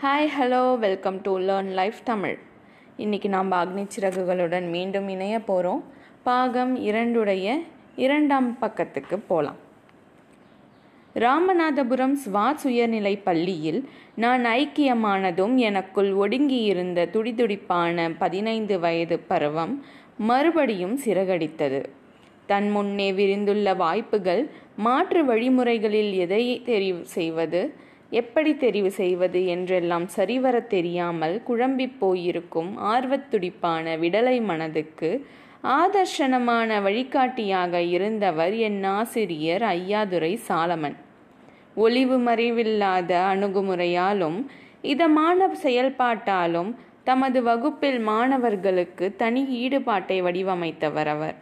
Hi hello welcome to learn life Tamil இன்றைக்கி நாம் அக்னி சிறகுகளுடன் மீண்டும் இணைய போகிறோம் பாகம் இரண்டுடைய இரண்டாம் பக்கத்துக்கு போகலாம் ராமநாதபுரம் ஸ்வாத் உயர்நிலை பள்ளியில் நான் ஐக்கியமானதும் எனக்குள் ஒடுங்கியிருந்த துடிதுடிப்பான பதினைந்து வயது பருவம் மறுபடியும் சிறகடித்தது. தன் முன்னே விரிந்துள்ள வாய்ப்புகள் மாற்று வழிமுறைகளில் எதை தெரிவு செய்வது எப்படி தெரிவு செய்வது என்றெல்லாம் சரிவர தெரியாமல் குழம்பிப் போயிருக்கும் ஆர்வத்துடிப்பான விடலை மனதுக்கு ஆதர்ஷனமான வழிகாட்டியாக இருந்தவர் என் ஆசிரியர் ஐயாதுரை சாலமன். ஒளிவு மறைவில்லாத அணுகுமுறையாலும் இதமான செயல்பாட்டாலும் தமது வகுப்பில் மாணவர்களுக்கு தனி ஈடுபாட்டை வடிவமைத்தவர் அவர்.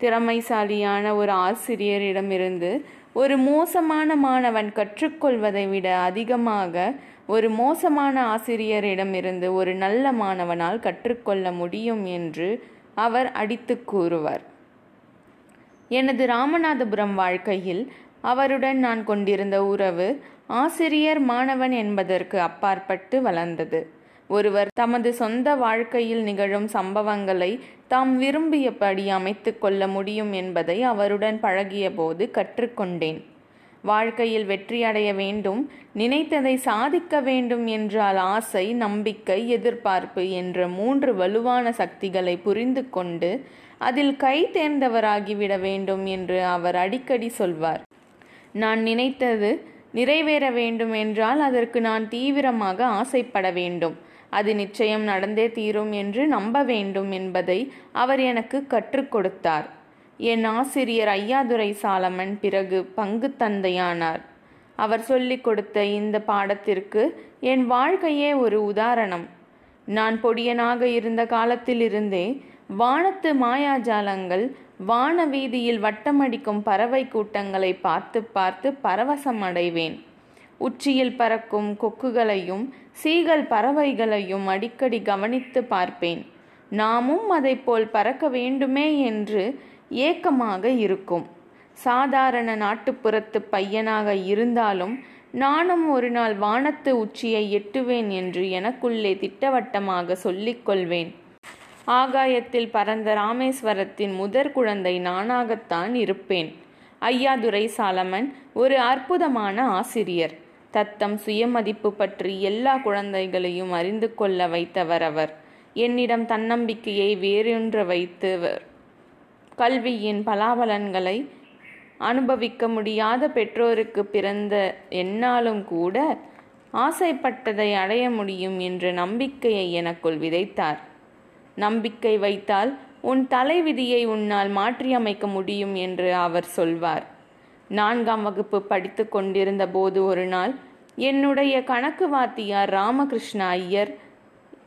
திறமைசாலியான ஒரு ஆசிரியரிடமிருந்து ஒரு மோசமான மாணவன் கற்றுக்கொள்வதை விட அதிகமாக ஒரு மோசமான ஆசிரியரிடமிருந்து ஒரு நல்ல மாணவனால் கற்றுக்கொள்ள முடியும் என்று அவர் அடித்து கூறுவார். எனது ராமநாதபுரம் வாழ்க்கையில் அவருடன் நான் கொண்டிருந்த உறவு ஆசிரியர் மாணவன் என்பதற்கு அப்பாற்பட்டு வளர்ந்தது. ஒருவர் தமது சொந்த வாழ்க்கையில் நிகழும் சம்பவங்களை தாம் விரும்பியபடி அமைத்து கொள்ள முடியும் என்பதை அவருடன் பழகிய போது கற்றுக்கொண்டேன். வாழ்க்கையில் வெற்றியடைய வேண்டும் நினைத்ததை சாதிக்க வேண்டும் என்றால் ஆசை நம்பிக்கை எதிர்பார்ப்பு என்ற மூன்று வலுவான சக்திகளை புரிந்து கொண்டு அதில் கை தேர்ந்தவராகிவிட வேண்டும் என்று அவர் அடிக்கடி சொல்வார். நான் நினைத்தது நிறைவேற வேண்டும் என்றால் அதற்கு நான் தீவிரமாக ஆசைப்பட வேண்டும். அது நிச்சயம் நடந்தே தீரும் என்று நம்ப வேண்டும் என்பதை அவர் எனக்கு கற்றுக் கொடுத்தார். என் ஆசிரியர் ஐயாதுரை சாலமன் பிறகு பங்கு தந்தையானார். அவர் சொல்லிக் கொடுத்த இந்த பாடத்திற்கு என் வாழ்க்கையே ஒரு உதாரணம். நான் பொடியனாக இருந்த காலத்திலிருந்தே வானத்து மாயாஜாலங்கள் வான வீதியில் வட்டமடிக்கும் பறவை கூட்டங்களை பார்த்து பார்த்து பரவசம் அடைவேன் உச்சியில் பறக்கும் கொக்குகளையும் சீகல் பறவைகளையும் அடிக்கடி கவனித்து பார்ப்பேன். நாமும் அதை போல் பறக்க வேண்டுமே என்று ஏக்கமாக இருக்கும். சாதாரண நாட்டுப்புறத்து பையனாக இருந்தாலும் நானும் ஒரு நாள் வானத்து உச்சியை எட்டுவேன் என்று எனக்குள்ளே திட்டவட்டமாக சொல்லிக்கொள்வேன் ஆகாயத்தில் பறந்த ராமேஸ்வரத்தின் முதற் குழந்தை நானாகத்தான் இருப்பேன். ஐயாதுரை சாலமன் ஒரு அற்புதமான ஆசிரியர். தத்தம் சுயமதிப்பு பற்றி எல்லா குழந்தைகளையும் அறிந்து கொள்ள வைத்தவர் அவர். என்னிடம் தன்னம்பிக்கையை வேறொன்று வைத்தவர். கல்வியின் பலாபலன்களை அனுபவிக்க முடியாத பெற்றோருக்கு பிறந்த என்னாலும் கூட ஆசைப்பட்டதை அடைய முடியும் என்ற நம்பிக்கையை எனக்குள் விதைத்தார். நம்பிக்கை வைத்தால் உன் தலைவிதியை உன்னால் மாற்றியமைக்க முடியும் என்று அவர் சொல்வார். நான்காம் வகுப்பு படித்து கொண்டிருந்த போது ஒரு நாள் என்னுடைய கணக்கு வாத்தியார் ராமகிருஷ்ண ஐயர்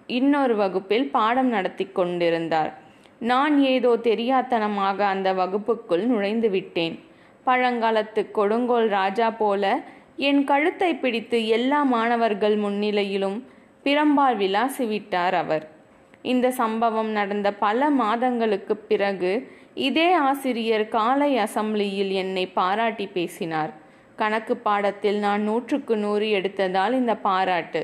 இன்னொரு வகுப்பில் பாடம் நடத்தி கொண்டிருந்தார். நான் ஏதோ தெரியாத்தனமாக அந்த வகுப்புக்குள் நுழைந்து விட்டேன். பழங்காலத்து கொடுங்கோல் ராஜா போல என் கழுத்தை பிடித்து எல்லா மாணவர்கள் முன்னிலையிலும் பிரம்பால் விளாசிவிட்டார் அவர். இந்த சம்பவம் நடந்த பல மாதங்களுக்கு பிறகு இதே ஆசிரியர் காலை அசம்பிளியில் என்னை பாராட்டி பேசினார். கணக்கு பாடத்தில் நான் நூற்றுக்கு நூறு எடுத்ததால் இந்த பாராட்டு.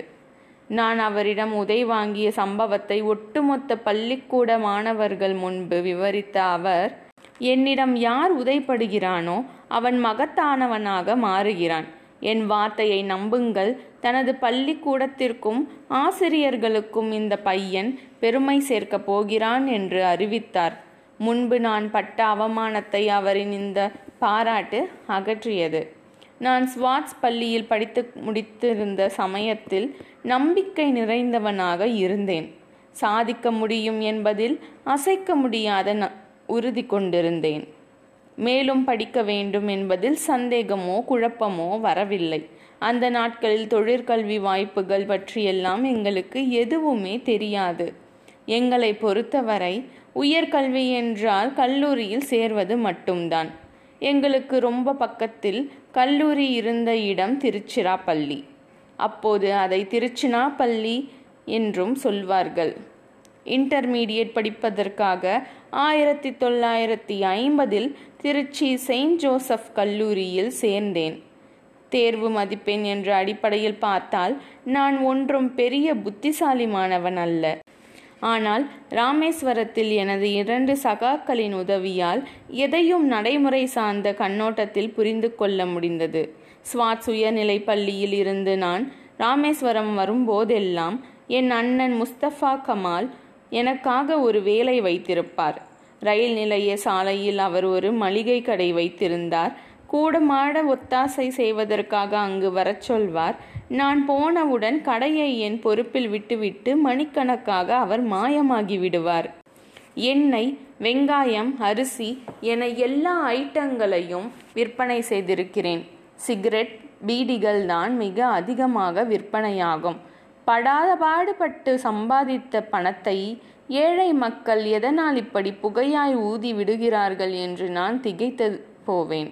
நான் அவரிடம் உதை வாங்கிய சம்பவத்தை ஒட்டுமொத்த பள்ளிக்கூட மாணவர்கள் முன்பு விவரித்த அவர் என்னிடம் யார் உதைப்படுகிறானோ அவன் மகத்தானவனாக மாறுகிறான். என் வார்த்தையை நம்புங்கள். தனது பள்ளிக்கூடத்திற்கும் ஆசிரியர்களுக்கும் இந்த பையன் பெருமை சேர்க்கப் போகிறான் என்று அறிவித்தார். முன்பு நான் பட்ட அவமானத்தை அவரின் இந்த பாராட்டு அகற்றியது. நான் ஸ்வாட்ஸ் பள்ளியில் படித்து முடித்திருந்த சமயத்தில் நம்பிக்கை நிறைந்தவனாக இருந்தேன். சாதிக்க முடியும் என்பதில் அசைக்க முடியாத உறுதி கொண்டிருந்தேன். மேலும் படிக்க வேண்டும் என்பதில் சந்தேகமோ குழப்பமோ வரவில்லை. அந்த நாட்களில் தொழிற்கல்வி வாய்ப்புகள் பற்றியெல்லாம் எங்களுக்கு எதுவுமே தெரியாது. எங்களை பொறுத்தவரை உயர்கல்வி என்றால் கல்லூரியில் சேர்வது மட்டும்தான். எங்களுக்கு ரொம்ப பக்கத்தில் கல்லூரி இருந்த இடம் திருச்சிராப்பள்ளி. அப்போது அதை திருச்சினாப்பள்ளி என்றும் சொல்வார்கள். இன்டர்மீடியட் படிப்பதற்காக ஆயிரத்தி தொள்ளாயிரத்தி ஐம்பதில் திருச்சி செயின்ட் ஜோசப் கல்லூரியில் சேர்ந்தேன். தேர்வு மதிப்பெண் என்ற அடிப்படையில் பார்த்தால் நான் ஒன்றும் பெரிய புத்திசாலிமானவன் அல்ல. ஆனால் ராமேஸ்வரத்தில் எனது இரண்டு சகாக்களின் உதவியால் எதையும் நடைமுறை சார்ந்த கண்ணோட்டத்தில் புரிந்து கொள்ள முடிந்தது. ஸ்வாத் சுயநிலை பள்ளியில் இருந்து நான் ராமேஸ்வரம் வரும்போதெல்லாம் என் அண்ணன் முஸ்தபா கமால் எனக்காக ஒரு வேலை வைத்திருப்பார். ரயில் நிலைய சாலையில் அவர் ஒரு மளிகை கடை வைத்திருந்தார். கூடமாட ஒத்தாசை செய்வதற்காக அங்கு வரச் சொல்வார். நான் போனவுடன் கடையை என் பொறுப்பில் விட்டுவிட்டு மணிக்கணக்காக அவர் மாயமாகி விடுவார் எண்ணெய் வெங்காயம் அரிசி என எல்லா ஐட்டங்களையும் விற்பனை செய்திருக்கிறேன். சிகரெட் பீடிகள் தான் மிக அதிகமாக விற்பனையாகும். படாத பாடுபட்டு சம்பாதித்த பணத்தை ஏழை மக்கள் எதனால் இப்படி புகையாய் ஊதி விடுகிறார்கள் என்று நான் திகைத்து போவேன்.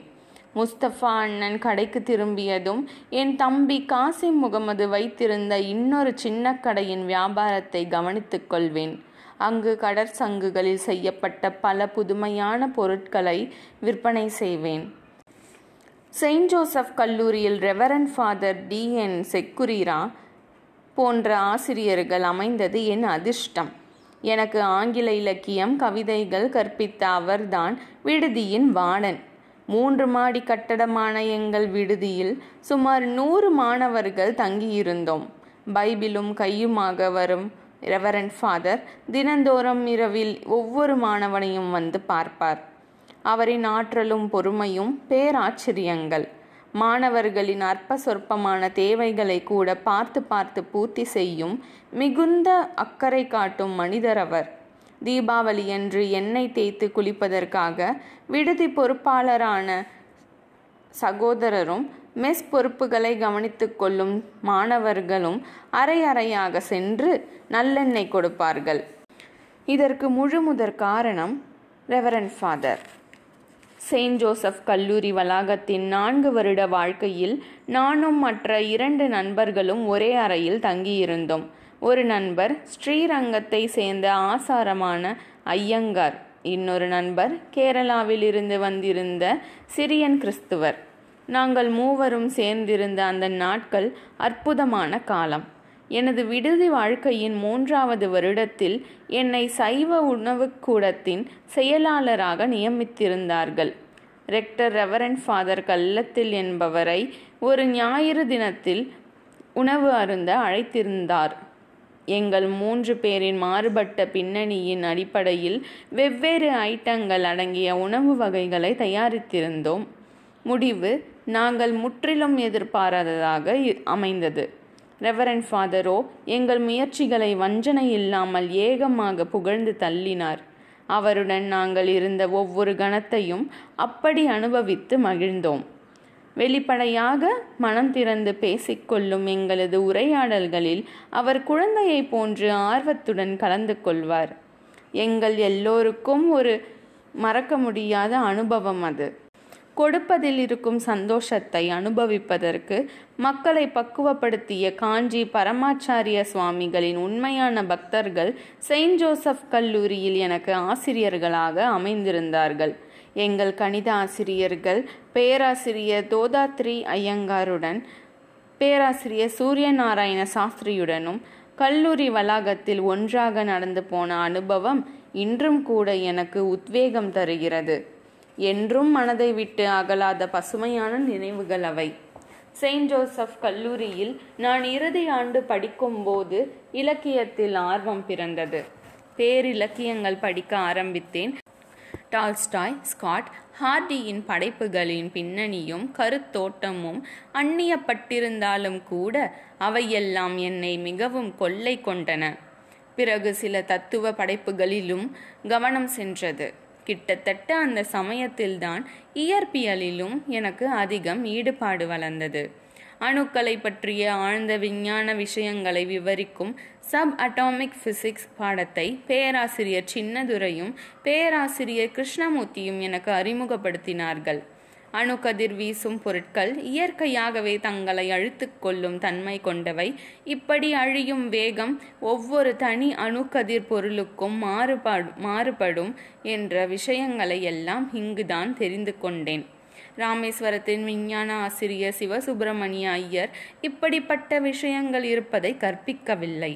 முஸ்தபா அண்ணன் கடைக்கு திரும்பியதும் என் தம்பி காசிம் முகமது வைத்திருந்த இன்னொரு சின்ன கடையின் வியாபாரத்தை கவனித்துக் கொள்வேன். அங்கு கடற்சங்குகளில் செய்யப்பட்ட பல புதுமையான பொருட்களை விற்பனை செய்வேன். செயின்ட் ஜோசப் கல்லூரியில் reverend father T. N. Sequeira போன்ற ஆசிரியர்கள் அமைந்தது என் அதிர்ஷ்டம். எனக்கு ஆங்கில இலக்கியம் கவிதைகள் கற்பித்த அவர்தான் விடுதியின் வாடன் மூன்று மாடி கட்டடமான எங்கள் விடுதியில் சுமார் நூறு மாணவர்கள் தங்கியிருந்தோம். பைபிளும் கையுமாக வரும். ரெவரண்ட் ஃபாதர் தினந்தோறும் இரவில் ஒவ்வொரு மாணவனையும் வந்து பார்ப்பார். அவரின் ஆற்றலும் பொறுமையும் பேராச்சரியங்கள். மாணவர்களின் அற்ப சொற்பமான தேவைகளை கூட பார்த்து பார்த்து பூர்த்தி செய்யும் மிகுந்த அக்கறை காட்டும் மனிதர் அவர். தீபாவளியன்று எண்ணெய் தேய்த்து குளிப்பதற்காக விடுதி பொறுப்பாளரான சகோதரரும் மெஸ் பொறுப்புகளை கவனித்துக் கொள்ளும் மாணவர்களும் அரை அறையாக சென்று நல்லெண்ணெய் கொடுப்பார்கள். இதற்கு முழு முதற் காரணம் ரெவரண்ட் ஃபாதர் செயின்ட் ஜோசப் கல்லூரி வளாகத்தின் நான்கு வருட வாழ்க்கையில் நானும் மற்ற இரண்டு நண்பர்களும் ஒரே அறையில் தங்கியிருந்தோம். ஒரு நண்பர் ஸ்ரீரங்கத்தை சேர்ந்த ஆசாரமான ஐயங்கார். இன்னொரு நண்பர் கேரளாவில் இருந்து வந்திருந்த சிரியன் கிறிஸ்துவர். நாங்கள் மூவரும் சேர்ந்திருந்த அந்த நாட்கள் அற்புதமான காலம். எனது விடுதி வாழ்க்கையின் மூன்றாவது வருடத்தில் என்னை சைவ உணவுக்கூடத்தின் செயலாளராக நியமித்திருந்தார்கள். ரெக்டர் ரெவரண்ட் ஃபாதர் கல்லத்தில் என்பவரை ஒரு ஞாயிறு தினத்தில் உணவு அருந்த அழைத்திருந்தார். எங்கள் மூன்று பேரின் மாறுபட்ட பின்னணியின் அடிப்படையில் வெவ்வேறு ஐட்டங்கள் அடங்கிய உணவு வகைகளை தயாரித்திருந்தோம். முடிவு நாங்கள் முற்றிலும் எதிர்பாராததாக அமைந்தது. ரெவரண்ட் ஃபாதரோ எங்கள் முயற்சிகளை வஞ்சனை இல்லாமல் ஏகமாக புகழ்ந்து தள்ளினார். அவருடன் நாங்கள் இருந்த ஒவ்வொரு கணத்தையும் அப்படி அனுபவித்து மகிழ்ந்தோம். வெளிப்படையாக மனம் திறந்து பேசிக்கொள்ளும் எங்களது உரையாடல்களில் அவர் குழந்தையைப் போன்று ஆர்வத்துடன் கலந்து கொள்வார். எங்கள் எல்லோருக்கும் ஒரு மறக்க முடியாத அனுபவம் அது. கொடுப்பதில் இருக்கும் சந்தோஷத்தை அனுபவிப்பதற்கு மக்களை பக்குவப்படுத்திய காஞ்சி பரமாச்சாரிய சுவாமிகளின் உண்மையான பக்தர்கள் செயின்ட் ஜோசப் கல்லூரியில் எனக்கு ஆசிரியர்களாக அமைந்திருந்தார்கள். எங்கள் கணித ஆசிரியர்கள் பேராசிரியர் தோதாத்ரி ஐயங்காருடன் பேராசிரியர் சூரியநாராயண சாஸ்திரியுடனும் கல்லூரி வளாகத்தில் ஒன்றாக நடந்து போன அனுபவம் இன்றும் கூட எனக்கு உத்வேகம் தருகிறது. என்றும் மனதை விட்டு அகலாத பசுமையான நினைவுகள் அவை. செயின்ட் ஜோசப் கல்லூரியில் நான் இறுதி ஆண்டு படிக்கும்போது இலக்கியத்தில் ஆர்வம் பிறந்தது. பேரிலக்கியங்கள் படிக்க ஆரம்பித்தேன். டால்ஸ்டாய் ஸ்காட் ஹார்டியின் படைப்புகளின் பின்னணியும் கருத்தோட்டமும் அந்நியப்பட்டிருந்தாலும் கூட அவையெல்லாம் என்னை மிகவும் கொள்ளை கொண்டன. பிறகு சில தத்துவ படைப்புகளிலும் கவனம் சென்றது. கிட்டத்தட்ட அந்த சமயத்தில்தான் இயற்பியலிலும் எனக்கு அதிகம் ஈடுபாடு வளர்ந்தது. அணுக்களை பற்றிய ஆழ்ந்த விஞ்ஞான விஷயங்களை விவரிக்கும் சப் அட்டாமிக் பிசிக்ஸ் பாடத்தை பேராசிரியர் சின்னதுரையும் பேராசிரியர் கிருஷ்ணமூர்த்தியும் எனக்கு அறிமுகப்படுத்தினார்கள். அணுக்கதிர் வீசும் பொருட்கள் இயற்கையாகவே தங்களை அழுத்துக் கொள்ளும் தன்மை கொண்டவை. இப்படி அழியும் வேகம் ஒவ்வொரு தனி அணுக்கதிர் பொருளுக்கும் மாறுபாடு மாறுபடும் என்ற விஷயங்களை எல்லாம் இங்குதான் தெரிந்து கொண்டேன். ராமேஸ்வரத்தின் விஞ்ஞான ஆசிரியர் சிவசுப்பிரமணிய ஐயர் இப்படிப்பட்ட விஷயங்கள் இருப்பதை கற்பிக்கவில்லை.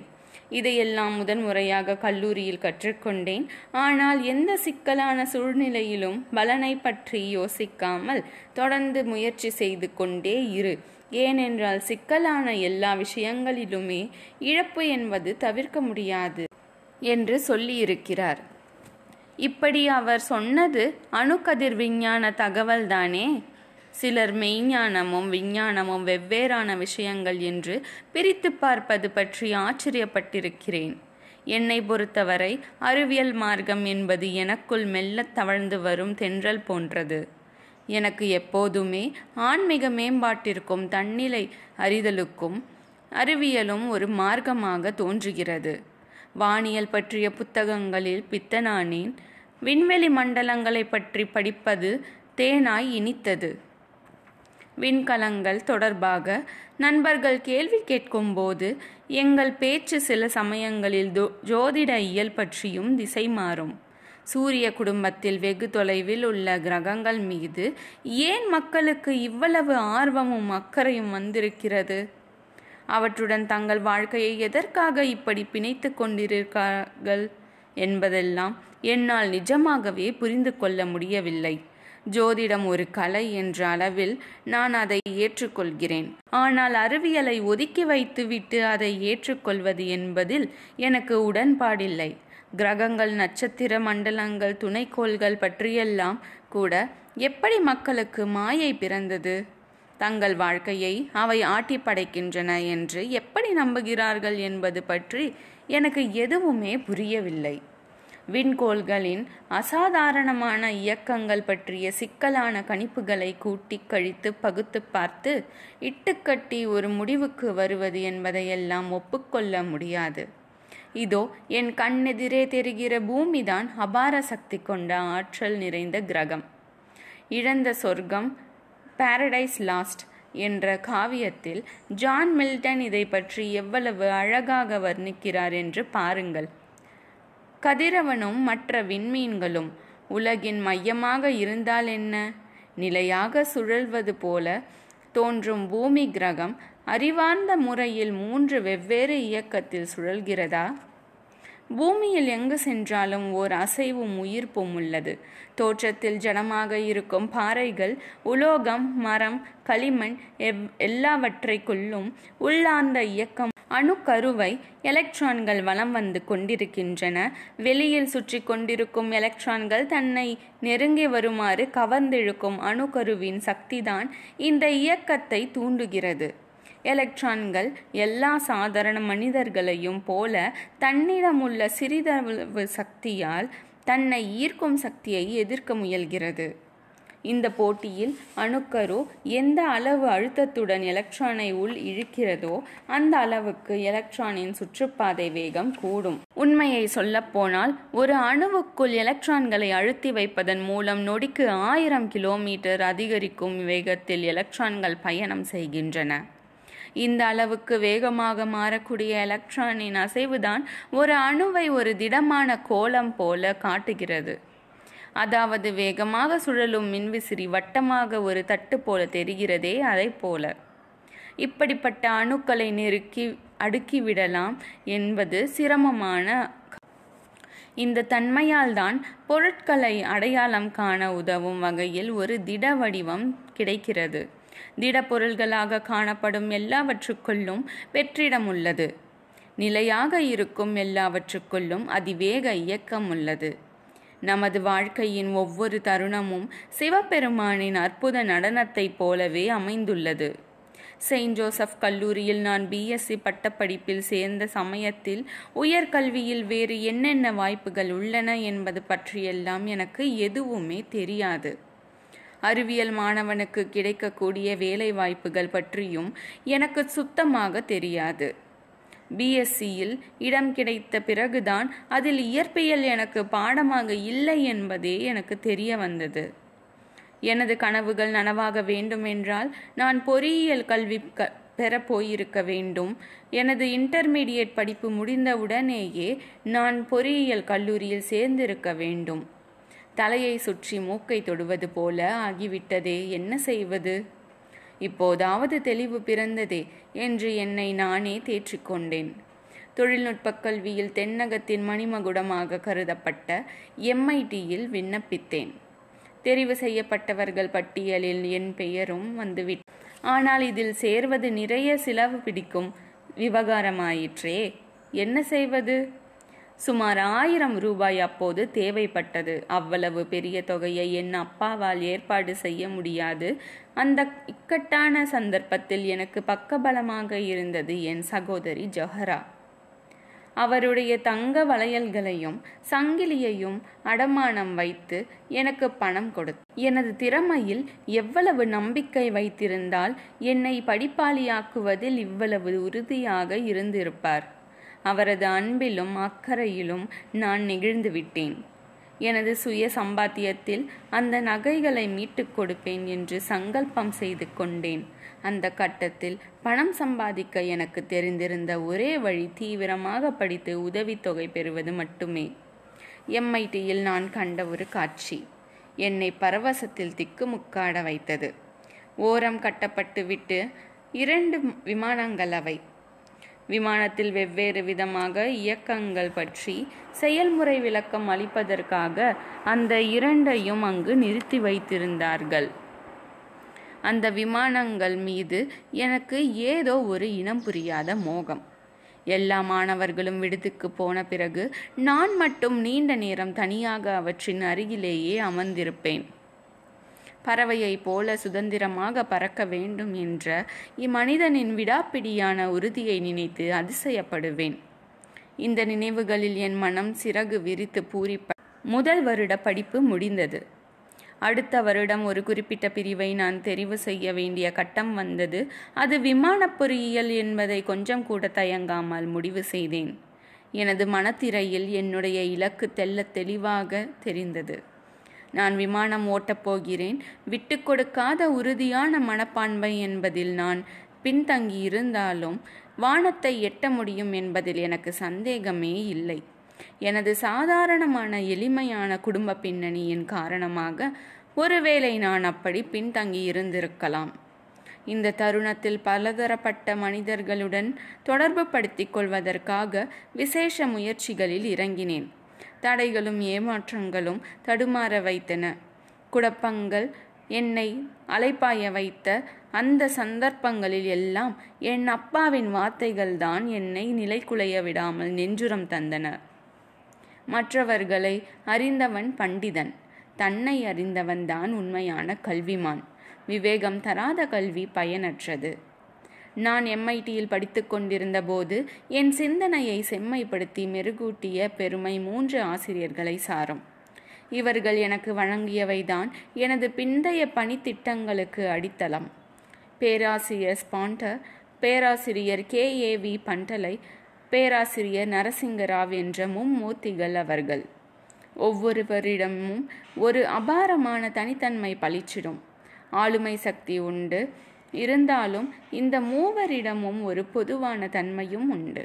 இதையெல்லாம் முதன்முறையாக கல்லூரியில் கற்றுக்கொண்டேன். ஆனால் எந்த சிக்கலான சூழ்நிலையிலும் பலனை பற்றி யோசிக்காமல் தொடர்ந்து முயற்சி செய்து கொண்டே இரு. ஏனென்றால் சிக்கலான எல்லா விஷயங்களிலுமே இழப்பு என்பது தவிர்க்க முடியாது என்று சொல்லியிருக்கிறார். இப்படி அவர் சொன்னது அணுக்கதிர் விஞ்ஞான தகவல்தானே? சிலர் மெய்ஞானமும் விஞ்ஞானமும் வெவ்வேறான விஷயங்கள் என்று பிரித்து பார்ப்பது பற்றி ஆச்சரியப்பட்டிருக்கிறேன். என்னை பொறுத்தவரை அறிவியல் மார்க்கம் என்பது எனக்குள் மெல்ல தவழ்ந்து வரும் தென்றல் போன்றது. எனக்கு எப்போதுமே ஆன்மீக மேம்பாட்டிற்கும் தன்னிலை அறிதலுக்கும் அறிவியலும் ஒரு மார்க்கமாக தோன்றுகிறது. வானியல் பற்றிய புத்தகங்களில் பித்தனானேன் விண்வெளி மண்டலங்களை பற்றி படிப்பது தேனாய் இனித்தது. விண்கலங்கள் தொடர்பாக நண்பர்கள் கேள்வி கேட்கும்போது எங்கள் பேச்சு சில சமயங்களில் ஜோதிட இயல் பற்றியும் திசை மாறும். சூரிய குடும்பத்தில் வெகு தொலைவில் உள்ள கிரகங்கள் மீது ஏன் மக்களுக்கு இவ்வளவு ஆர்வமும் அக்கறையும் வந்திருக்கிறது? அவற்றுடன் தங்கள் வாழ்க்கையை எதற்காக இப்படி பிணைத்து கொண்டிருக்கிறார்கள் என்பதெல்லாம் என்னால் நிஜமாகவே புரிந்து கொள்ள முடியவில்லை. ஜோதிடம் ஒரு கலை என்ற அளவில் நான் அதை ஏற்றுக்கொள்கிறேன். ஆனால் அறிவியலை ஒதுக்கி வைத்துவிட்டு அதை ஏற்றுக்கொள்வது என்பதில் எனக்கு உடன்பாடில்லை. கிரகங்கள் நட்சத்திர மண்டலங்கள் துணைக்கோள்கள் பற்றியெல்லாம் கூட எப்படி மக்களுக்கு மாயை பிறந்தது? தங்கள் வாழ்க்கையை அவை ஆட்டி படைக்கின்றன என்று எப்படி நம்புகிறார்கள் என்பது பற்றி எனக்கு எதுவுமே புரியவில்லை. விண்கோள்களின் அசாதாரணமான இயக்கங்கள் பற்றிய சிக்கலான கணிப்புகளை கூட்டி கழித்து பகுத்து பார்த்து இட்டுக்கட்டி ஒரு முடிவுக்கு வருவது என்பதையெல்லாம் ஒப்புக்கொள்ள முடியாது. இதோ என் கண்ணெதிரே தெரிகிற பூமிதான் அபார சக்தி கொண்ட ஆற்றல் நிறைந்த கிரகம். இழந்த சொர்க்கம் பாரடைஸ் லாஸ்ட் என்ற காவியத்தில் ஜான் மில்டன் இதை பற்றி எவ்வளவு அழகாக வர்ணிக்கிறார் என்று பாருங்கள். கதிரவனும் மற்ற விண்மீன்களும் உலகின் மையமாக இருந்தால் என்ன? நிலையாக சுழல்வது போல தோன்றும் பூமி கிரகம் அறிவார்ந்த முறையில் மூன்று வெவ்வேறு இயக்கத்தில் சுழல்கிறதா? பூமியில் எங்கு சென்றாலும் ஓர் அசைவும் உயிர்ப்பும் உள்ளது. தோற்றத்தில் ஜனமாக இருக்கும் பாறைகள் உலோகம் மரம் களிமண் எவ் எல்லாவற்றைக்குள்ளும் உள்ளார்ந்த இயக்கம் அணுக்கருவை எலக்ட்ரான்கள் வலம் வந்து கொண்டிருக்கின்றன. வெளியில் சுற்றி கொண்டிருக்கும் எலக்ட்ரான்கள் தன்னை நெருங்கி வருமாறு கவர்ந்திழுக்கும் அணுக்கருவின் சக்திதான் இந்த இயக்கத்தை தூண்டுகிறது. எலக்ட்ரான்கள் எல்லா சாதாரண மனிதர்களையும் போல தன்னிடமுள்ள சிறிதளவு சக்தியால் தன்னை ஈர்க்கும் சக்தியை எதிர்க்க முயல்கிறது. இந்த போட்டியில் அணுக்கரு எந்த அளவு அழுத்தத்துடன் எலக்ட்ரானை உள் இழுக்கிறதோ அந்த அளவுக்கு எலக்ட்ரானின் சுற்றுப்பாதை வேகம் கூடும். உண்மையை சொல்லப்போனால் ஒரு அணுவுக்குள் எலக்ட்ரான்களை அழுத்தி வைப்பதன் மூலம் நொடிக்கு ஆயிரம் கிலோமீட்டர் அதிகரிக்கும் வேகத்தில் எலக்ட்ரான்கள் பயணம் செய்கின்றன. இந்த அளவுக்கு வேகமாக மாறக்கூடிய எலக்ட்ரானின் அசைவுதான் ஒரு அணுவை ஒரு திடமான கோலம் போல காட்டுகிறது. அதாவது வேகமாக சுழலும் மின்விசிறி வட்டமாக ஒரு தட்டு போல தெரிகிறதே அதை போல. இப்படிப்பட்ட அணுக்களை நெருக்கி அடுக்கிவிடலாம் என்பது சிரமமான இந்த தன்மையால் தான் பொருட்களை அடையாளம் காண உதவும் வகையில் ஒரு திட வடிவம் கிடைக்கிறது. திடப்பொருள்களாக காணப்படும் எல்லாவற்றுக்குள்ளும் வெற்றிடம் உள்ளது. நிலையாக இருக்கும் எல்லாவற்றுக்குள்ளும் அதிவேக இயக்கம் உள்ளது. நமது வாழ்க்கையின் ஒவ்வொரு தருணமும் சிவபெருமானின் அற்புத நடனத்தைப் போலவே அமைந்துள்ளது. செயின்ட் ஜோசப் கல்லூரியில் நான் பிஎஸ்சி பட்டப்படிப்பில் சேர்ந்த சமயத்தில் உயர்கல்வியில் வேறு என்னென்ன வாய்ப்புகள் உள்ளன என்பது பற்றியெல்லாம் எனக்கு எதுவுமே தெரியாது. அறிவியல் மாணவனுக்கு கிடைக்கக்கூடிய வேலை வாய்ப்புகள் பற்றியும் எனக்கு சுத்தமாக தெரியாது. பிஎஸ்சியில் இடம் கிடைத்த பிறகுதான் அதில் இயற்பியல் எனக்கு பாடமாக இல்லை என்பதே எனக்கு தெரிய வந்தது. எனது கனவுகள் நனவாக வேண்டுமென்றால் நான் பொறியியல் கல்வி க பெற போயிருக்க வேண்டும். எனது இன்டர்மீடியட் படிப்பு முடிந்தவுடனேயே நான் பொறியியல் கல்லூரியில் சேர்ந்திருக்க வேண்டும். தலையை சுற்றி மூக்கை தொடுவது போல ஆகிவிட்டதே. என்ன செய்வது? இப்போதாவது தெளிவு பிறந்ததே என்று என்னை நானே தேற்றிக்கொண்டேன். தொழில்நுட்பக் கல்வியில் தென்னகத்தின் மணிமகுடமாக கருதப்பட்ட எம்ஐடியில் விண்ணப்பித்தேன். தெரிவு செய்யப்பட்டவர்கள் பட்டியலில் என் பெயரும் வந்துவிட். ஆனால் இதில் சேர்வது நிறைய சிலவு பிடிக்கும். விவகாரமாயிற்றே. என்ன செய்வது? சுமார் ஆயிரம் ரூபாய் அப்போது தேவைப்பட்டது. அவ்வளவு பெரிய தொகையை என் அப்பாவால் ஏற்பாடு செய்ய முடியாது. அந்த இக்கட்டான சந்தர்ப்பத்தில் எனக்கு பக்கபலமாக இருந்தது என் சகோதரி ஜொஹரா. அவருடைய தங்க வளையல்களையும் சங்கிலியையும் அடமானம் வைத்து எனக்கு பணம் கொடுத்து எனது திறமையில் எவ்வளவு நம்பிக்கை வைத்திருந்தால் என்னை படிப்பாளியாக்குவதில் இவ்வளவு உறுதியாக இருந்திருப்பார். அவரது அன்பிலும் அக்கறையிலும் நான் நெகிழ்ந்து விட்டேன். எனது சுய சம்பாத்தியத்தில் அந்த நகைகளை மீட்டுக் கொடுப்பேன் என்று சங்கல்பம் செய்து கொண்டேன். அந்த கட்டத்தில் பணம் சம்பாதிக்க எனக்கு தெரிந்திருந்த ஒரே வழி தீவிரமாக படித்து உதவித்தொகை பெறுவது மட்டுமே. எம்ஐடியில் நான் கண்ட ஒரு காட்சி. என்னை பரவசத்தில் திக்குமுக்காட வைத்தது. ஓரம் கட்டப்பட்டு விட்டு இரண்டு விமானங்கள் அவை. விமானத்தில் வெவ்வேறு விதமாக இயக்கங்கள் பற்றி செயல்முறை விளக்கம் அளிப்பதற்காக அந்த இரண்டையும் அங்கு நிறுத்தி வைத்திருந்தார்கள். அந்த விமானங்கள் மீது எனக்கு ஏதோ ஒரு இனம் புரியாத மோகம். எல்லா மாணவர்களும் விடுதிக்கு போன பிறகு நான் மட்டும் நீண்ட நேரம் தனியாக அவற்றின் அருகிலேயே அமர்ந்திருப்பேன். பறவையைப் போல சுதந்திரமாக பறக்க வேண்டும் என்ற இம்மனிதனின் விடாப்பிடியான உறுதியை நினைத்து அதிசயப்படுவேன். இந்த நினைவுகளில் என் மனம் சிறகு விரித்து பூரிப்ப முதல் வருட படிப்பு முடிந்தது. அடுத்த வருடம் ஒரு குறிப்பிட்ட பிரிவை நான் தெரிவு செய்ய வேண்டிய கட்டம் வந்தது. அது விமானப் பொறியியல் என்பதை கொஞ்சம் கூட தயங்காமல் முடிவு செய்தேன். எனது மனத்திரையில் என்னுடைய இலக்கு தெல்ல தெளிவாக தெரிந்தது. நான் விமானம் ஓட்டப் போகிறேன். விட்டு கொடுக்காத உறுதியான மனப்பான்மை என்பதில் நான் பின்தங்கி இருந்தாலும் வானத்தை எட்ட முடியும் என்பதில் எனக்கு சந்தேகமே இல்லை. எனது சாதாரணமான எளிமையான குடும்ப பின்னணியின் காரணமாக ஒருவேளை நான் அப்படி பின்தங்கி இருந்திருக்கலாம் இந்த தருணத்தில் பலதரப்பட்ட மனிதர்களுடன் தொடர்பு படுத்திக் கொள்வதற்காக விசேஷ முயற்சிகளில் இறங்கினேன். தடைகளும் ஏமாற்றங்களும் தடுமாற வைத்தன. குழப்பங்கள் என்னை அலைப்பாய வைத்த அந்த சந்தர்ப்பங்களில் எல்லாம் என் அப்பாவின் வார்த்தைகள்தான் என்னை நிலைக்குலைய விடாமல் நெஞ்சுரம் தந்தன. மற்றவர்களை அறிந்தவன் பண்டிதன் தன்னை அறிந்தவன்தான் உண்மையான கல்விமான். விவேகம் தராத கல்வி பயனற்றது. நான் எம்ஐடியில் படித்து கொண்டிருந்த போது என் சிந்தனையை செம்மைப்படுத்தி மெருகூட்டிய பெருமை மூன்று ஆசிரியர்களை சாரும். இவர்கள் எனக்கு வழங்கியவைதான் எனது பிந்தைய பணித்திட்டங்களுக்கு அடித்தளம். பேராசிரியர் ஸ்பாண்டர் பேராசிரியர் கே. ஏ. வி. பண்டலை பேராசிரியர் நரசிங்கராவ் என்ற மும்மூர்த்திகள் அவர்கள். ஒவ்வொருவரிடமும் ஒரு அபாரமான தனித்தன்மை பளிச்சிடும். ஆளுமை சக்தி உண்டு. இருந்தாலும் இந்த மூவரிடமும் ஒரு பொதுவான தன்மையும் உண்டு.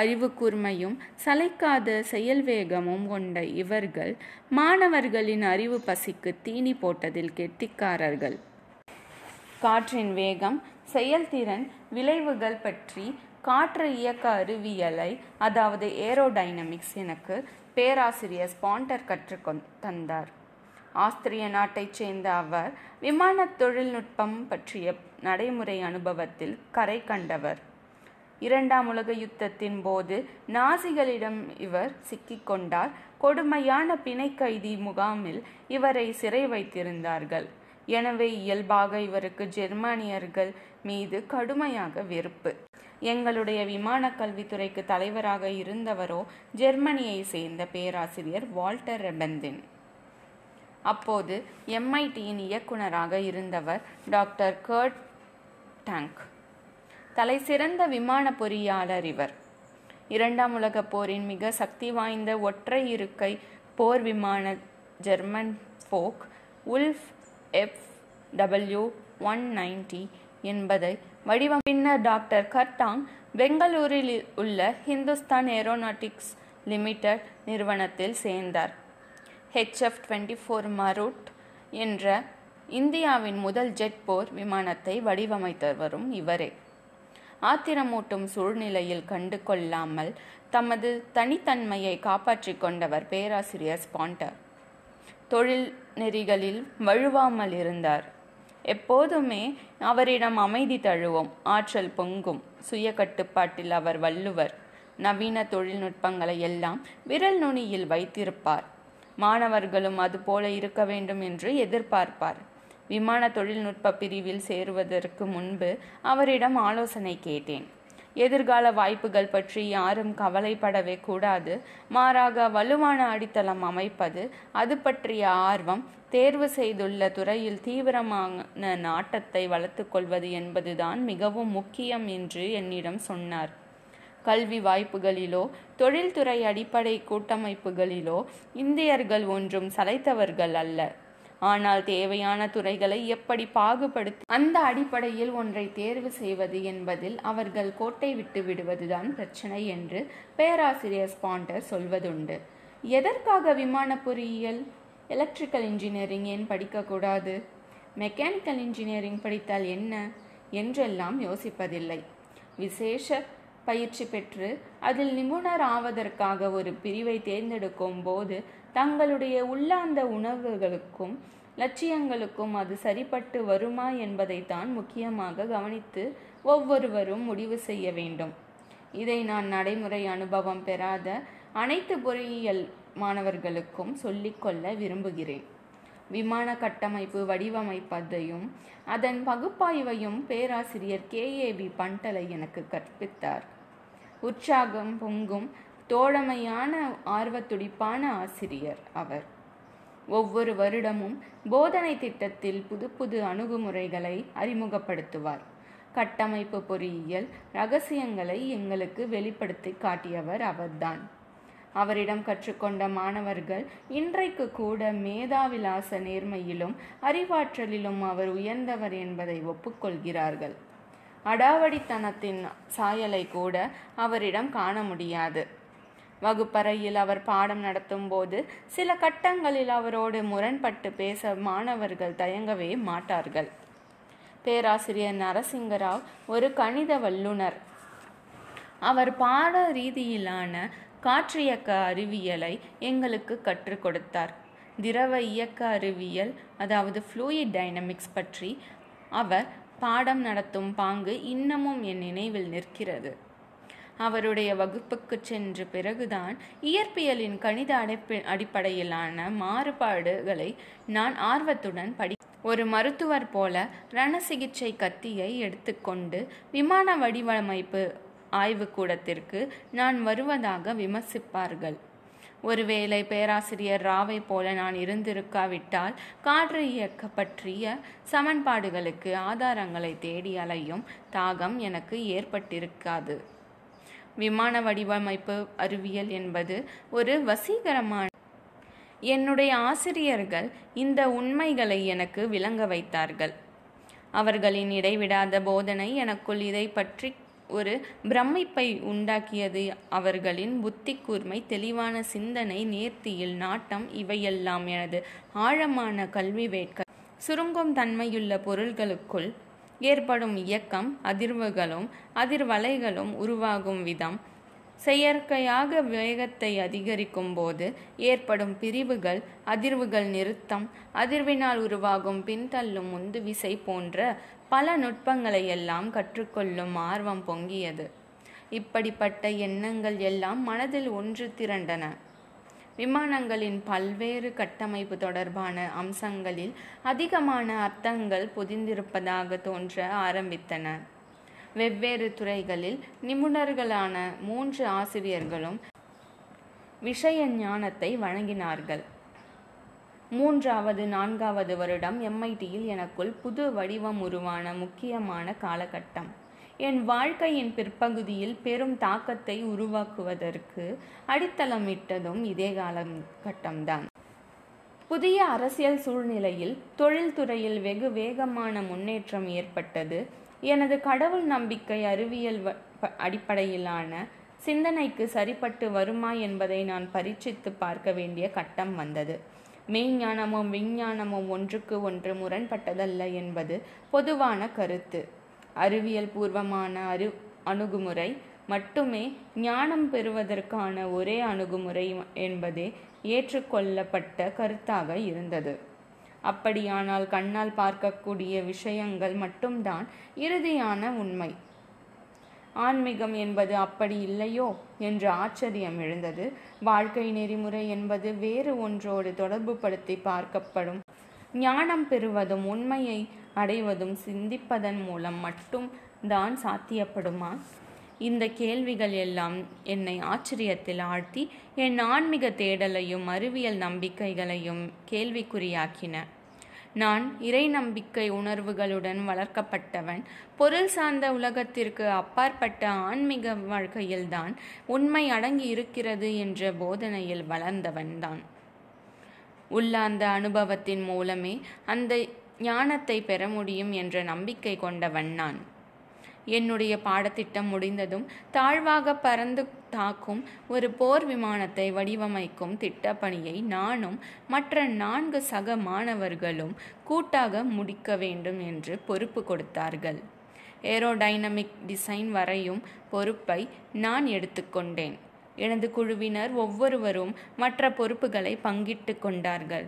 அறிவு கூர்மையும் சளைக்காத செயல் வேகமும் கொண்ட இவர்கள் மாணவர்களின் அறிவு பசிக்கு தீனி போட்டதில் கெட்டிக்காரர்கள். காற்றின் வேகம் செயல்திறன் விளைவுகள் பற்றி காற்று இயக்க அறிவியலை அதாவது ஏரோடைனமிக்ஸ் எனக்கு பேராசிரியர் ஸ்பாண்டர் கற்றுக்கொ தந்தார். ஆஸ்திரிய நாட்டைச் சேர்ந்த அவர் விமான தொழில்நுட்பம் பற்றிய நடைமுறை அனுபவத்தில் கரை கண்டவர். இரண்டாம் உலக யுத்தத்தின் போது நாசிகளிடம் இவர் சிக்கிக்கொண்டார் கொடுமையான பிணை கைதி முகாமில் இவரை சிறை வைத்திருந்தார்கள். எனவே இயல்பாக இவருக்கு ஜெர்மானியர்கள் மீது கடுமையாக வெறுப்பு. எங்களுடைய விமான கல்வித்துறைக்கு தலைவராக இருந்தவரோ ஜெர்மனியை சேர்ந்த பேராசிரியர் வால்டர் ரெபந்தின். அப்போது எம்ஐடியின் இயக்குனராக இருந்தவர் டாக்டர் கர்ட் டேங்க். தலை சிறந்த விமான பொறியாளர் இவர். இரண்டாம் உலகப் போரின் மிக சக்தி வாய்ந்த ஒற்றை இருக்கை போர் விமான German Focke Wulf F W one ninety என்பதை வடிவம். பின்னர் டாக்டர் கர்டாங் பெங்களூரில் உள்ள ஹிந்துஸ்தான் ஏரோநாட்டிக்ஸ் லிமிடெட் நிறுவனத்தில் சேர்ந்தார். ஹெச்எஃப் டுவெண்ட்டி ஃபோர் மருட் என்ற இந்தியாவின் முதல் ஜெட் போர் விமானத்தை வடிவமைத்தவரும் இவரே. ஆத்திரமூட்டும் சூழ்நிலையில் கண்டு கொள்ளாமல் தமது தனித்தன்மையை காப்பாற்றிக் கொண்டவர் பேராசிரியர் ஸ்பாண்டர். தொழில் நெறிகளில் வழுவாமல் இருந்தார். எப்போதுமே அவரிடம் அமைதி தழுவோம் ஆற்றல் பொங்கும் சுய கட்டுப்பாட்டில் அவர் வள்ளுவர் நவீன தொழில்நுட்பங்களை எல்லாம் விரல் நுனியில் வைத்திருப்பார். மாணவர்களும் அதுபோல இருக்க வேண்டும் என்று எதிர்பார்ப்பார். விமான தொழில்நுட்ப பிரிவில் சேருவதற்கு முன்பு அவரிடம் ஆலோசனை கேட்டேன். எதிர்கால வாய்ப்புகள் பற்றி யாரும் கவலைப்படவே கூடாது. மாறாக வலுவான அடித்தளம் அமைப்பது அது பற்றிய ஆர்வம் தேர்வு செய்துள்ள துறையில் தீவிரமான நாட்டத்தை வளர்த்து கொள்வது என்பதுதான் மிகவும் முக்கியம் என்று என்னிடம் சொன்னார். கல்வி வாய்ப்புகளிலோ தொழில்துறை அடிப்படை கூட்டமைப்புகளிலோ இந்தியர்கள் ஒன்றும் சளைத்தவர்கள் அல்ல. ஆனால் தேவையான துறைகளை எப்படி பாகுபடுத்தி அந்த அடிப்படையில் ஒன்றை தேர்வு செய்வது என்பதில் அவர்கள் கோட்டை விட்டு விடுவதுதான் பிரச்சனை என்று பேராசிரியர் ஸ்பாண்டர் சொல்வதுண்டு. எதற்காக விமான பொறியியல் எலக்ட்ரிக்கல் இன்ஜினியரிங் ஏன் படிக்கக்கூடாது மெக்கானிக்கல் இன்ஜினியரிங் படித்தால் என்ன? என்றெல்லாம் யோசிப்பதில்லை. விசேஷ பயிற்சி பெற்று அதில் நிபுணர் ஆவதற்காக ஒரு பிரிவை தேர்ந்தெடுக்கும் போது தங்களுடைய உள்ளார்ந்த உணர்வுகளுக்கும் லட்சியங்களுக்கும் அது சரிப்பட்டு வருமா என்பதைத்தான் முக்கியமாக கவனித்து ஒவ்வொருவரும் முடிவு செய்ய வேண்டும். இதை நான் நடைமுறை அனுபவம் பெறாத அனைத்து பொறியியல் மாணவர்களுக்கும் சொல்லிக்கொள்ள விரும்புகிறேன். விமான கட்டமைப்பு வடிவமைப்பதையும் அதன் பகுப்பாய்வையும் பேராசிரியர் கே ஏ பி பண்டலை எனக்கு கற்பித்தார். உற்சாகம் பொங்கும் தோழமையான ஆர்வத்துடிப்பான ஆசிரியர் அவர். ஒவ்வொரு வருடமும் போதனை திட்டத்தில் புது புது அணுகுமுறைகளை அறிமுகப்படுத்துவார். கட்டமைப்பு பொறியியல் ரகசியங்களை எங்களுக்கு வெளிப்படுத்தி காட்டியவர் அவர்தான். அவரிடம் கற்றுக்கொண்ட மாணவர்கள் இன்றைக்கு கூட மேதாவிலாச நேர்மையிலும் அறிவாற்றலிலும் அவர் உயர்ந்தவர் என்பதை ஒப்புக்கொள்கிறார்கள். அடாவடித்தனத்தின் சாயலை கூட அவரிடம் காண முடியாது. வகுப்பறையில் அவர் பாடம் நடத்தும் போது சில கட்டங்களில் அவரோடு முரண்பட்டு பேச மாணவர்கள் தயங்கவே மாட்டார்கள். பேராசிரியர் நரசிங்கராவ் ஒரு கணித வல்லுனர் அவர் பாட ரீதியிலான காற்றியக்க அறிவியலை எங்களுக்கு கற்றுக் கொடுத்தார். திரவ இயக்க அறிவியல் அதாவது ஃப்ளூயிட் டைனமிக்ஸ் பற்றி அவர் பாடம் நடத்தும் பாங்கு இன்னமும் என் நினைவில் நிற்கிறது. அவருடைய வகுப்புக்கு சென்ற பிறகுதான் இயற்பியலின் கணித அடைப்பி அடிப்படையிலான மாறுபாடுகளை நான் ஆர்வத்துடன் படி ஒரு மருத்துவர் போல ரண சிகிச்சை கத்தியை எடுத்துக்கொண்டு விமான வடிவமைப்பு ஆய்வுக்கூடத்திற்கு நான் வருவதாக விமர்சிப்பார்கள். ஒருவேளை பேராசிரியர் ராவை போல நான் இருந்திருக்காவிட்டால் காற்று இயக்க பற்றிய சமன்பாடுகளுக்கு ஆதாரங்களை தேடி அலையும் தாகம் எனக்கு ஏற்பட்டிருக்காது. விமான வடிவமைப்பு அறிவியல் என்பது ஒரு வசீகரமான என்னுடைய ஆசிரியர்கள் இந்த உண்மைகளை எனக்கு விளங்க வைத்தார்கள். அவர்களின் இடைவிடாத போதனை எனக்குள் இதை பற்றி ஒரு பிரமிப்பை உண்டாக்கியது அவர்களின் புத்தி கூர்மை தெளிவான சிந்தனை நேர்த்தியில் நாட்டம் இவையெல்லாம் எனது ஆழமான கல்வி வேட்கள் சுருங்கும் தன்மையுள்ள பொருள்களுக்குள் ஏற்படும் இயக்கம் அதிர்வுகளும் அதிர்வலைகளும் உருவாகும் விதம். செயற்கையாக வேகத்தை அதிகரிக்கும் போது ஏற்படும் பிரிவுகள் அதிர்வுகள் நிறுத்தம் அதிர்வினால் உருவாகும் பின்தள்ளும் உந்து விசை போன்ற பல நுட்பங்களை எல்லாம் கற்றுக்கொள்ளும் ஆர்வம் பொங்கியது. இப்படிப்பட்ட எண்ணங்கள் எல்லாம் மனதில் ஒன்று திரண்டன. விமானங்களின் பல்வேறு கட்டமைப்பு தொடர்பான அம்சங்களில் அதிகமான அர்த்தங்கள் புதிந்திருப்பதாக தோன்ற ஆரம்பித்தன. வெவ்வேறு துறைகளில் நிபுணர்களான மூன்று ஆசிரியர்களும் விஷய ஞானத்தை வழங்கினார்கள். மூன்றாவது நான்காவது வருடம் எம்ஐடியில் எனக்குள் புது வடிவம் உருவான முக்கியமான காலகட்டம். என் வாழ்க்கையின் பிற்பகுதியில் பெரும் தாக்கத்தை உருவாக்குவதற்கு அடித்தளமிட்டதும் இதே காலகட்டம்தான். புதிய அரசியல் சூழ்நிலையில் தொழில்துறையில் வெகு வேகமான முன்னேற்றம் ஏற்பட்டது. எனது கடவுள் நம்பிக்கை அறிவியல் அடிப்படையிலான சிந்தனைக்கு சரிப்பட்டு வருமா என்பதை நான் பரீட்சித்து பார்க்க வேண்டிய கட்டம் வந்தது. மெய்ஞானமும் விஞ்ஞானமும் ஒன்றுக்கு ஒன்று முரண்பட்டதல்ல என்பது பொதுவான கருத்து. அறிவியல் பூர்வமான அரு அணுகுமுறை மட்டுமே ஞானம் பெறுவதற்கான ஒரே அணுகுமுறை என்பதே ஏற்றுக்கொள்ளப்பட்ட கருத்தாக இருந்தது. அப்படியானால் கண்ணால் பார்க்கக்கூடிய விஷயங்கள் மட்டும்தான் இறுதியான உண்மை. ஆன்மீகம் என்பது அப்படி இல்லையோ? என்று ஆச்சரியம் எழுந்தது. வாழ்க்கை நெறிமுறை என்பது வேறு ஒன்றோடு தொடர்புபடுத்தி பார்க்கப்படும். ஞானம் பெறுவதும் உண்மையை அடைவதும் சிந்திப்பதன் மூலம் மட்டும் தான் சாத்தியப்படுமா? இந்த கேள்விகள் எல்லாம் என்னை ஆச்சரியத்தில் ஆழ்த்தி என் ஆன்மீக தேடலையும் அறிவியல் நம்பிக்கைகளையும் கேள்விக்குறியாக்கின. நான் இறை நம்பிக்கை உணர்வுகளுடன் வளர்க்கப்பட்டவன். பொருள் சார்ந்த உலகத்திற்கு அப்பாற்பட்ட ஆன்மீக வாழ்க்கையில்தான் உண்மை அடங்கி இருக்கிறது என்ற போதனையில் வளர்ந்தவன்தான். உள்ளார்ந்த அனுபவத்தின் மூலமே அந்த ஞானத்தை பெற முடியும் என்ற நம்பிக்கை கொண்டவன் நான். என்னுடைய பாடத்திட்டம் முடிந்ததும் தாழ்வாக பறந்து தாக்கும் ஒரு போர் விமானத்தை வடிவமைக்கும் திட்டப்பணியை நானும் மற்ற நான்கு சக மாணவர்களும் கூட்டாக முடிக்க வேண்டும் என்று பொறுப்பு கொடுத்தார்கள். ஏரோடைனமிக் டிசைன் வரையும் பொறுப்பை நான் எடுத்துக்கொண்டேன் எனது குழுவினர் ஒவ்வொருவரும் மற்ற பொறுப்புகளை பங்கிட்டு கொண்டார்கள்.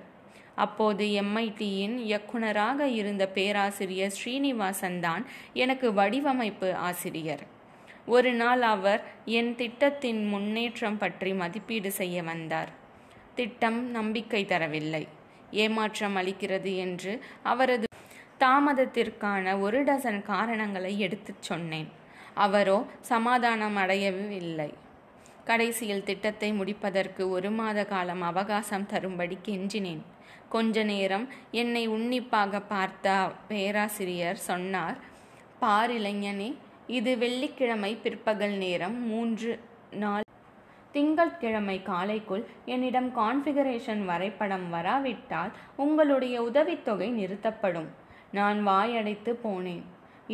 அப்போது எம்ஐடியின் இயக்குனராக இருந்த பேராசிரியர் ஸ்ரீனிவாசன் தான் எனக்கு வடிவமைப்பு ஆசிரியர். ஒரு நாள் அவர் என் திட்டத்தின் முன்னேற்றம் பற்றி மதிப்பீடு செய்ய வந்தார். திட்டம் நம்பிக்கை தரவில்லை. ஏமாற்றம் அளிக்கிறது என்று அவரது தாமதத்திற்கான ஒரு டசன் காரணங்களை எடுத்துச் சொன்னேன். அவரோ சமாதானம் அடையவில்லை. கடைசியில் திட்டத்தை முடிப்பதற்கு ஒரு மாத காலம் அவகாசம் தரும்படி கெஞ்சினேன். கொஞ்ச நேரம் என்னை உன்னிப்பாக பார்த்த பேராசிரியர் சொன்னார் பார் இளைஞனே இது வெள்ளிக்கிழமை பிற்பகல் நேரம் மூன்று நாள். திங்கட்கிழமை காலைக்குள் என்னிடம் கான்ஃபிகரேஷன் வரைபடம் வராவிட்டால் உங்களுடைய உதவித்தொகை நிறுத்தப்படும். நான் வாயடைத்து போனேன்.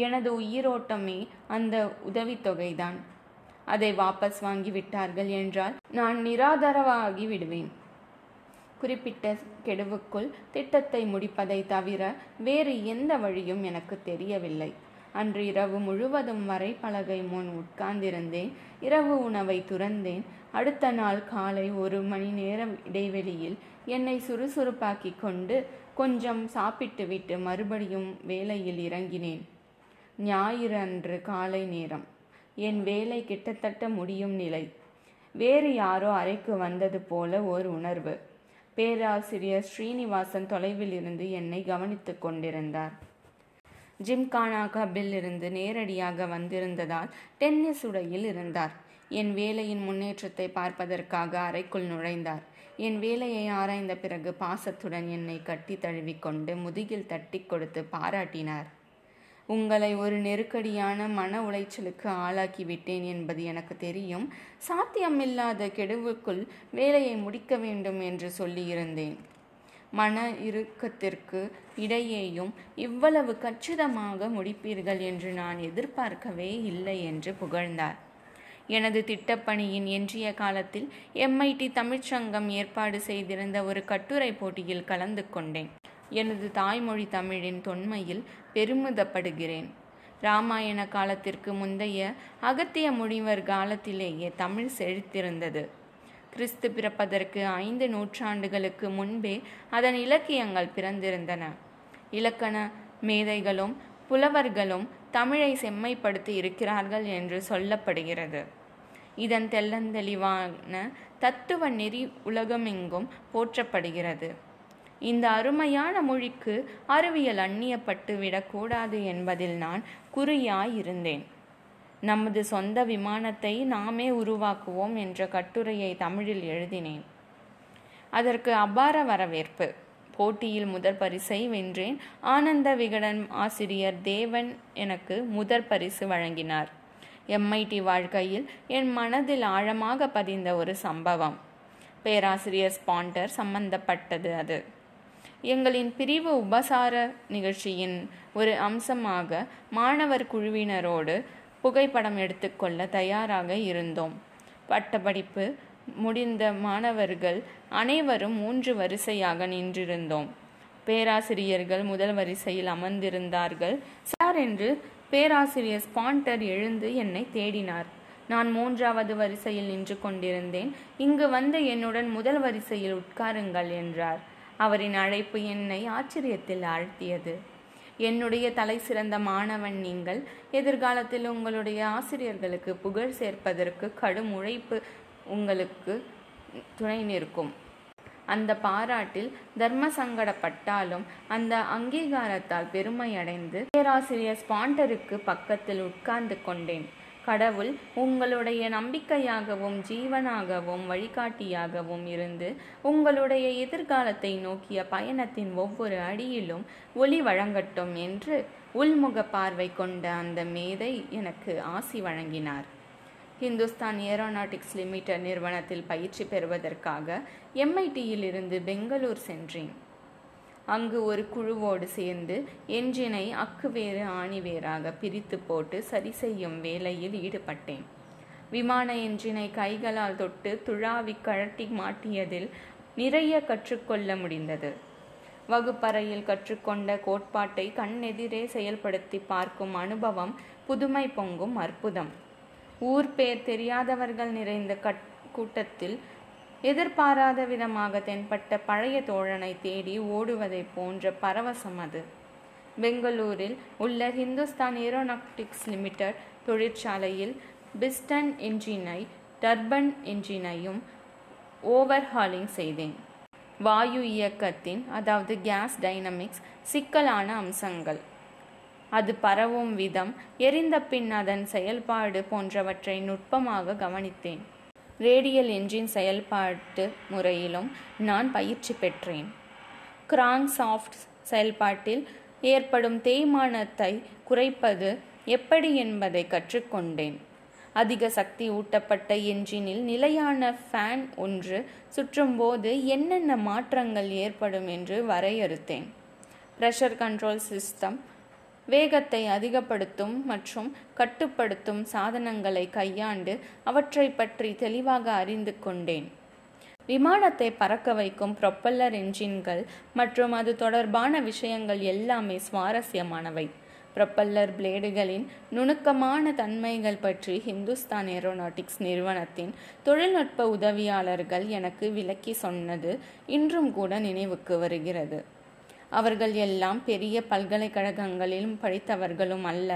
எனது உயிரோட்டமே அந்த உதவித்தொகைதான். அதை வாபஸ் வாங்கி விட்டார்கள் என்றால் நான் நிராதரவாகி விடுவேன். குறிப்பிட்ட கெடுவுக்குள் திட்டத்தை முடிப்பதை தவிர வேறு எந்த வழியும் எனக்கு தெரியவில்லை. அன்று இரவு முழுவதும் வரை பலகை முன் உட்கார்ந்திருந்தேன். இரவு உணவை துறந்தேன். அடுத்த நாள் காலை ஒரு மணி நேரம் இடைவெளியில் என்னை சுறுசுறுப்பாக்கி கொண்டு கொஞ்சம் சாப்பிட்டுவிட்டு மறுபடியும் வேலையில் இறங்கினேன். ஞாயிறு அன்று காலை நேரம். என் வேலை கிட்டத்தட்ட முடியும் நிலை. வேறு யாரோ அறைக்கு வந்தது போல ஒரு உணர்வு. பேராசிரியர் ஸ்ரீனிவாசன் தொலைவில் இருந்து என்னை கவனித்துக் கொண்டிருந்தார். ஜிம்கானா கபில் இருந்து நேரடியாக வந்திருந்ததால் டென்னிஸ் உடையில் இருந்தார். என் வேலையின் முன்னேற்றத்தை பார்ப்பதற்காக அறைக்குள் நுழைந்தார். என் வேலையை ஆராய்ந்த பிறகு பாசத்துடன் என்னை கட்டி தழுவிக்கொண்டு முதுகில் தட்டி கொடுத்து பாராட்டினார். உங்களை ஒரு நெருக்கடியான மன உளைச்சலுக்கு ஆளாக்கிவிட்டேன் என்பது எனக்கு தெரியும். சாத்தியமில்லாத கெடுவுக்குள் வேலையை முடிக்க வேண்டும் என்று சொல்லியிருந்தேன். மன இறுக்கத்திற்கு இடையேயும் இவ்வளவு கச்சிதமாக முடிப்பீர்கள் என்று நான் எதிர்பார்க்கவே இல்லை என்று புகழ்ந்தார். எனது திட்டப்பணியின் எஞ்சிய காலத்தில் எம்ஐடி தமிழ்ச்சங்கம் ஏற்பாடு செய்திருந்த ஒரு கட்டுரை போட்டியில் கலந்து கொண்டேன். எனது தாய்மொழி தமிழின் தொன்மையில் பெருமிதப்படுகிறேன். இராமாயண காலத்திற்கு முந்தைய அகத்திய முனிவர் காலத்திலேயே தமிழ் செழித்திருந்தது. கிறிஸ்து பிறப்பதற்கு ஐந்து நூற்றாண்டுகளுக்கு முன்பே அதன் இலக்கியங்கள் பிறந்திருந்தன. இலக்கண மேதைகளும் புலவர்களும் தமிழை செம்மைப்படுத்தி இருக்கிறார்கள் என்று சொல்லப்படுகிறது. இதன் தெள்ளந்தெளிவான தத்துவ நெறி உலகமெங்கும் போற்றப்படுகிறது. இந்த அருமையான மொழிக்கு அறிவியல் அந்நியப்பட்டு விடக்கூடாது என்பதில் நான் குறியாயிருந்தேன். நமது சொந்த விமானத்தை நாமே உருவாக்குவோம் என்ற கட்டுரையை தமிழில் எழுதினேன். அதற்கு அபார வரவேற்பு. போட்டியில் முதற் பரிசை வென்றேன். ஆனந்த விகடன் ஆசிரியர் தேவன் எனக்கு முதற் பரிசு வழங்கினார். எம்ஐடி வாழ்க்கையில் என் மனதில் ஆழமாக பதிந்த ஒரு சம்பவம். பேராசிரியர் ஸ்பாண்டர் சம்பந்தப்பட்டது அது. எங்களின் பிரிவு உபசார நிகழ்ச்சியின் ஒரு அம்சமாக மாணவர் குழுவினரோடு புகைப்படம் எடுத்துக்கொள்ள தயாராக இருந்தோம். பட்டப்படிப்பு முடிந்த மாணவர்கள் அனைவரும் மூன்று வரிசையாக நின்றிருந்தோம். பேராசிரியர்கள் முதல் வரிசையில் அமர்ந்திருந்தார்கள். சார் என்று பேராசிரியர் ஸ்பாண்டர் எழுந்து என்னை தேடினார். நான் மூன்றாவது வரிசையில் நின்று கொண்டிருந்தேன். இங்கு வந்து என்னுடன் முதல் வரிசையில் உட்காருங்கள் என்றார். அவரின் அழைப்பு என்னை ஆச்சரியத்தில் ஆழ்த்தியது. என்னுடைய தலை சிறந்த மாணவன் நீங்கள். எதிர்காலத்தில் உங்களுடைய ஆசிரியர்களுக்கு புகழ் சேர்ப்பதற்கு கடும் உழைப்பு உங்களுக்கு துணை நிற்கும். அந்த பாராட்டில் தர்ம சங்கடப்பட்டாலும் அந்த அங்கீகாரத்தால் பெருமையடைந்து பேராசிரியர் ஸ்பாண்டருக்கு பக்கத்தில் உட்கார்ந்து கொண்டேன். கடவுள் உங்களுடைய நம்பிக்கையாகவும் ஜீவனாகவும் வழிகாட்டியாகவும் இருந்து உங்களுடைய எதிர்காலத்தை நோக்கிய பயணத்தின் ஒவ்வொரு அடியிலும் ஒளி வழங்கட்டும் என்று உள்முக பார்வை கொண்ட அந்த மேதை எனக்கு ஆசி வழங்கினார். ஹிந்துஸ்தான் ஏரோநாட்டிக்ஸ் லிமிடெட் நிறுவனத்தில் பயிற்சி பெறுவதற்காக எம்ஐடியில் இருந்து பெங்களூர் சென்றேன். அங்கு ஒரு குழுவோடு சேர்ந்து என்ஜினை அக்குவேறு ஆணிவேராக பிரித்து போட்டு சரி செய்யும் வேலையில் ஈடுபட்டேன். விமான என்ஜினை கைகளால் தொட்டு துழாவி கழட்டி மாட்டியதில் நிறைய கற்றுக்கொள்ள முடிந்தது. வகுப்பறையில் கற்றுக்கொண்ட கோட்பாட்டை கண்ணெதிரே செயல்படுத்தி பார்க்கும் அனுபவம் புதுமை பொங்கும் அற்புதம். ஊர் பேர் தெரியாதவர்கள் நிறைந்த கட் கூட்டத்தில் எதிர்பாராத விதமாக தென்பட்ட பழைய தோழனை தேடி ஓடுவதை போன்ற பரவசம் அது. பெங்களூரில் உள்ள ஹிந்துஸ்தான் ஏரோநாட்டிக்ஸ் லிமிடெட் தொழிற்சாலையில் பிஸ்டன் என்ஜினை டர்பன் என்ஜினையும் ஓவர்ஹாலிங் செய்தேன். வாயு இயக்கத்தின் அதாவது கேஸ் டைனமிக்ஸ் சிக்கலான அம்சங்கள். அது பரவும் விதம் எரிந்த பின் அதன் செயல்பாடு போன்றவற்றை நுட்பமாக கவனித்தேன். ரேடியல் என்ஜின் செயல்பாட்டு முறையிலும் நான் பயிற்சி பெற்றேன். கிராங் சாஃப்ட் செயல்பாட்டில் ஏற்படும் தேய்மானத்தை குறைப்பது எப்படி என்பதை கற்றுக்கொண்டேன். அதிக சக்தி ஊட்டப்பட்ட என்ஜினில் நிலையான ஃபேன் ஒன்று சுற்றும்போது என்னென்ன மாற்றங்கள் ஏற்படும் என்று வரையறுத்தேன். ப்ரெஷர் கண்ட்ரோல் சிஸ்டம் வேகத்தை அதிகப்படுத்தும் மற்றும் கட்டுப்படுத்தும் சாதனங்களை கையாண்டு அவற்றை பற்றி தெளிவாக அறிந்து கொண்டேன். விமானத்தை பறக்க வைக்கும் ப்ரொப்பல்லர் என்ஜின்கள் மற்றும் அது தொடர்பான விஷயங்கள் எல்லாமே சுவாரஸ்யமானவை. ப்ரொப்பல்லர் பிளேடுகளின் நுணுக்கமான தன்மைகள் பற்றி ஹிந்துஸ்தான் ஏரோநாட்டிக்ஸ் நிறுவனத்தின் தொழில்நுட்ப உதவியாளர்கள் எனக்கு விளக்கி சொன்னது இன்றும் கூட நினைவுக்கு வருகிறது. அவர்கள் எல்லாம் பெரிய பல்கலைக்கழகங்களிலும் படித்தவர்களும் அல்ல.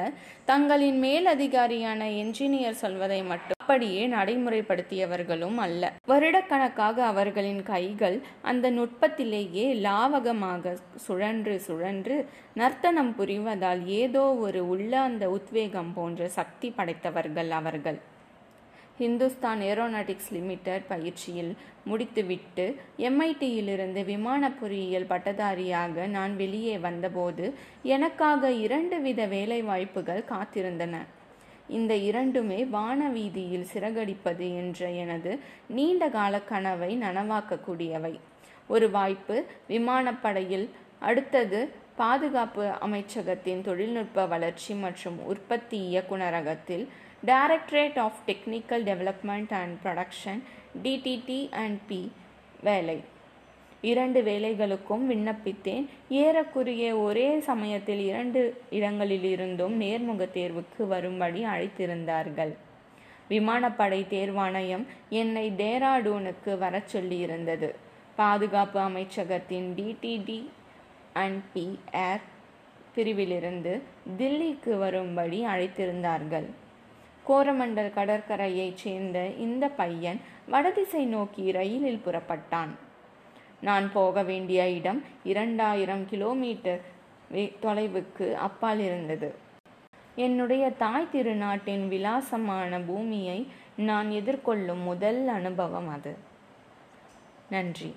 தங்களின் மேலதிகாரியான என்ஜினியர் சொல்வதை மட்டும் அப்படியே நடைமுறைப்படுத்தியவர்களும் அல்ல. வருடக்கணக்காக அவர்களின் கைகள் அந்த நுட்பத்திலேயே லாவகமாக சுழன்று சுழன்று நர்த்தனம் புரிவதால் ஏதோ ஒரு உள்ள அந்த உத்வேகம் போன்ற சக்தி படைத்தவர்கள் அவர்கள். ஹிந்துஸ்தான் ஏரோநாட்டிக்ஸ் லிமிடெட் பயிற்சியில் முடித்துவிட்டு எம்ஐடியிலிருந்து விமான பொறியியல் பட்டதாரியாக நான் வெளியே வந்தபோது எனக்காக இரண்டு வித வேலை வாய்ப்புகள் காத்திருந்தன. இந்த இரண்டுமே வானவீதியில் சிறகடிப்பது என்ற எனது நீண்ட கால கனவை நனவாக்கக்கூடியவை. ஒரு வாய்ப்பு விமானப்படையில் அடுத்தது பாதுகாப்பு அமைச்சகத்தின் தொழில்நுட்ப வளர்ச்சி மற்றும் உற்பத்தி இயக்குநரகத்தில் directorate of technical development and production DTD and P வேலை. இரண்டு வேலைகளுக்கும் விண்ணப்பித்தேன். ஏறக்குறைய ஒரே சமயத்தில் இரண்டு இடங்களிலிருந்தும் நேர்முக தேர்வுக்கு வரும்படி அழைத்திருந்தார்கள். விமானப்படை தேர்வாணையம் என்னை டேராடூனுக்கு வரச் சொல்லியிருந்தது. பாதுகாப்பு அமைச்சகத்தின் டிடிடி அண்ட் பி ஏர் பிரிவிலிருந்து தில்லிக்கு வரும்படி அழைத்திருந்தார்கள். கோரமண்டல் கடற்கரையைச் சேர்ந்த இந்த பையன் வடதிசை நோக்கி ரயிலில் புறப்பட்டான். நான் போக வேண்டிய இடம் இரண்டாயிரம் கிலோமீட்டர் தொலைவுக்கு அப்பால் இருந்தது. என்னுடைய தாய் திருநாட்டின் விலாசமான பூமியை நான் எதிர்கொள்ளும் முதல் அனுபவம் அது. நன்றி.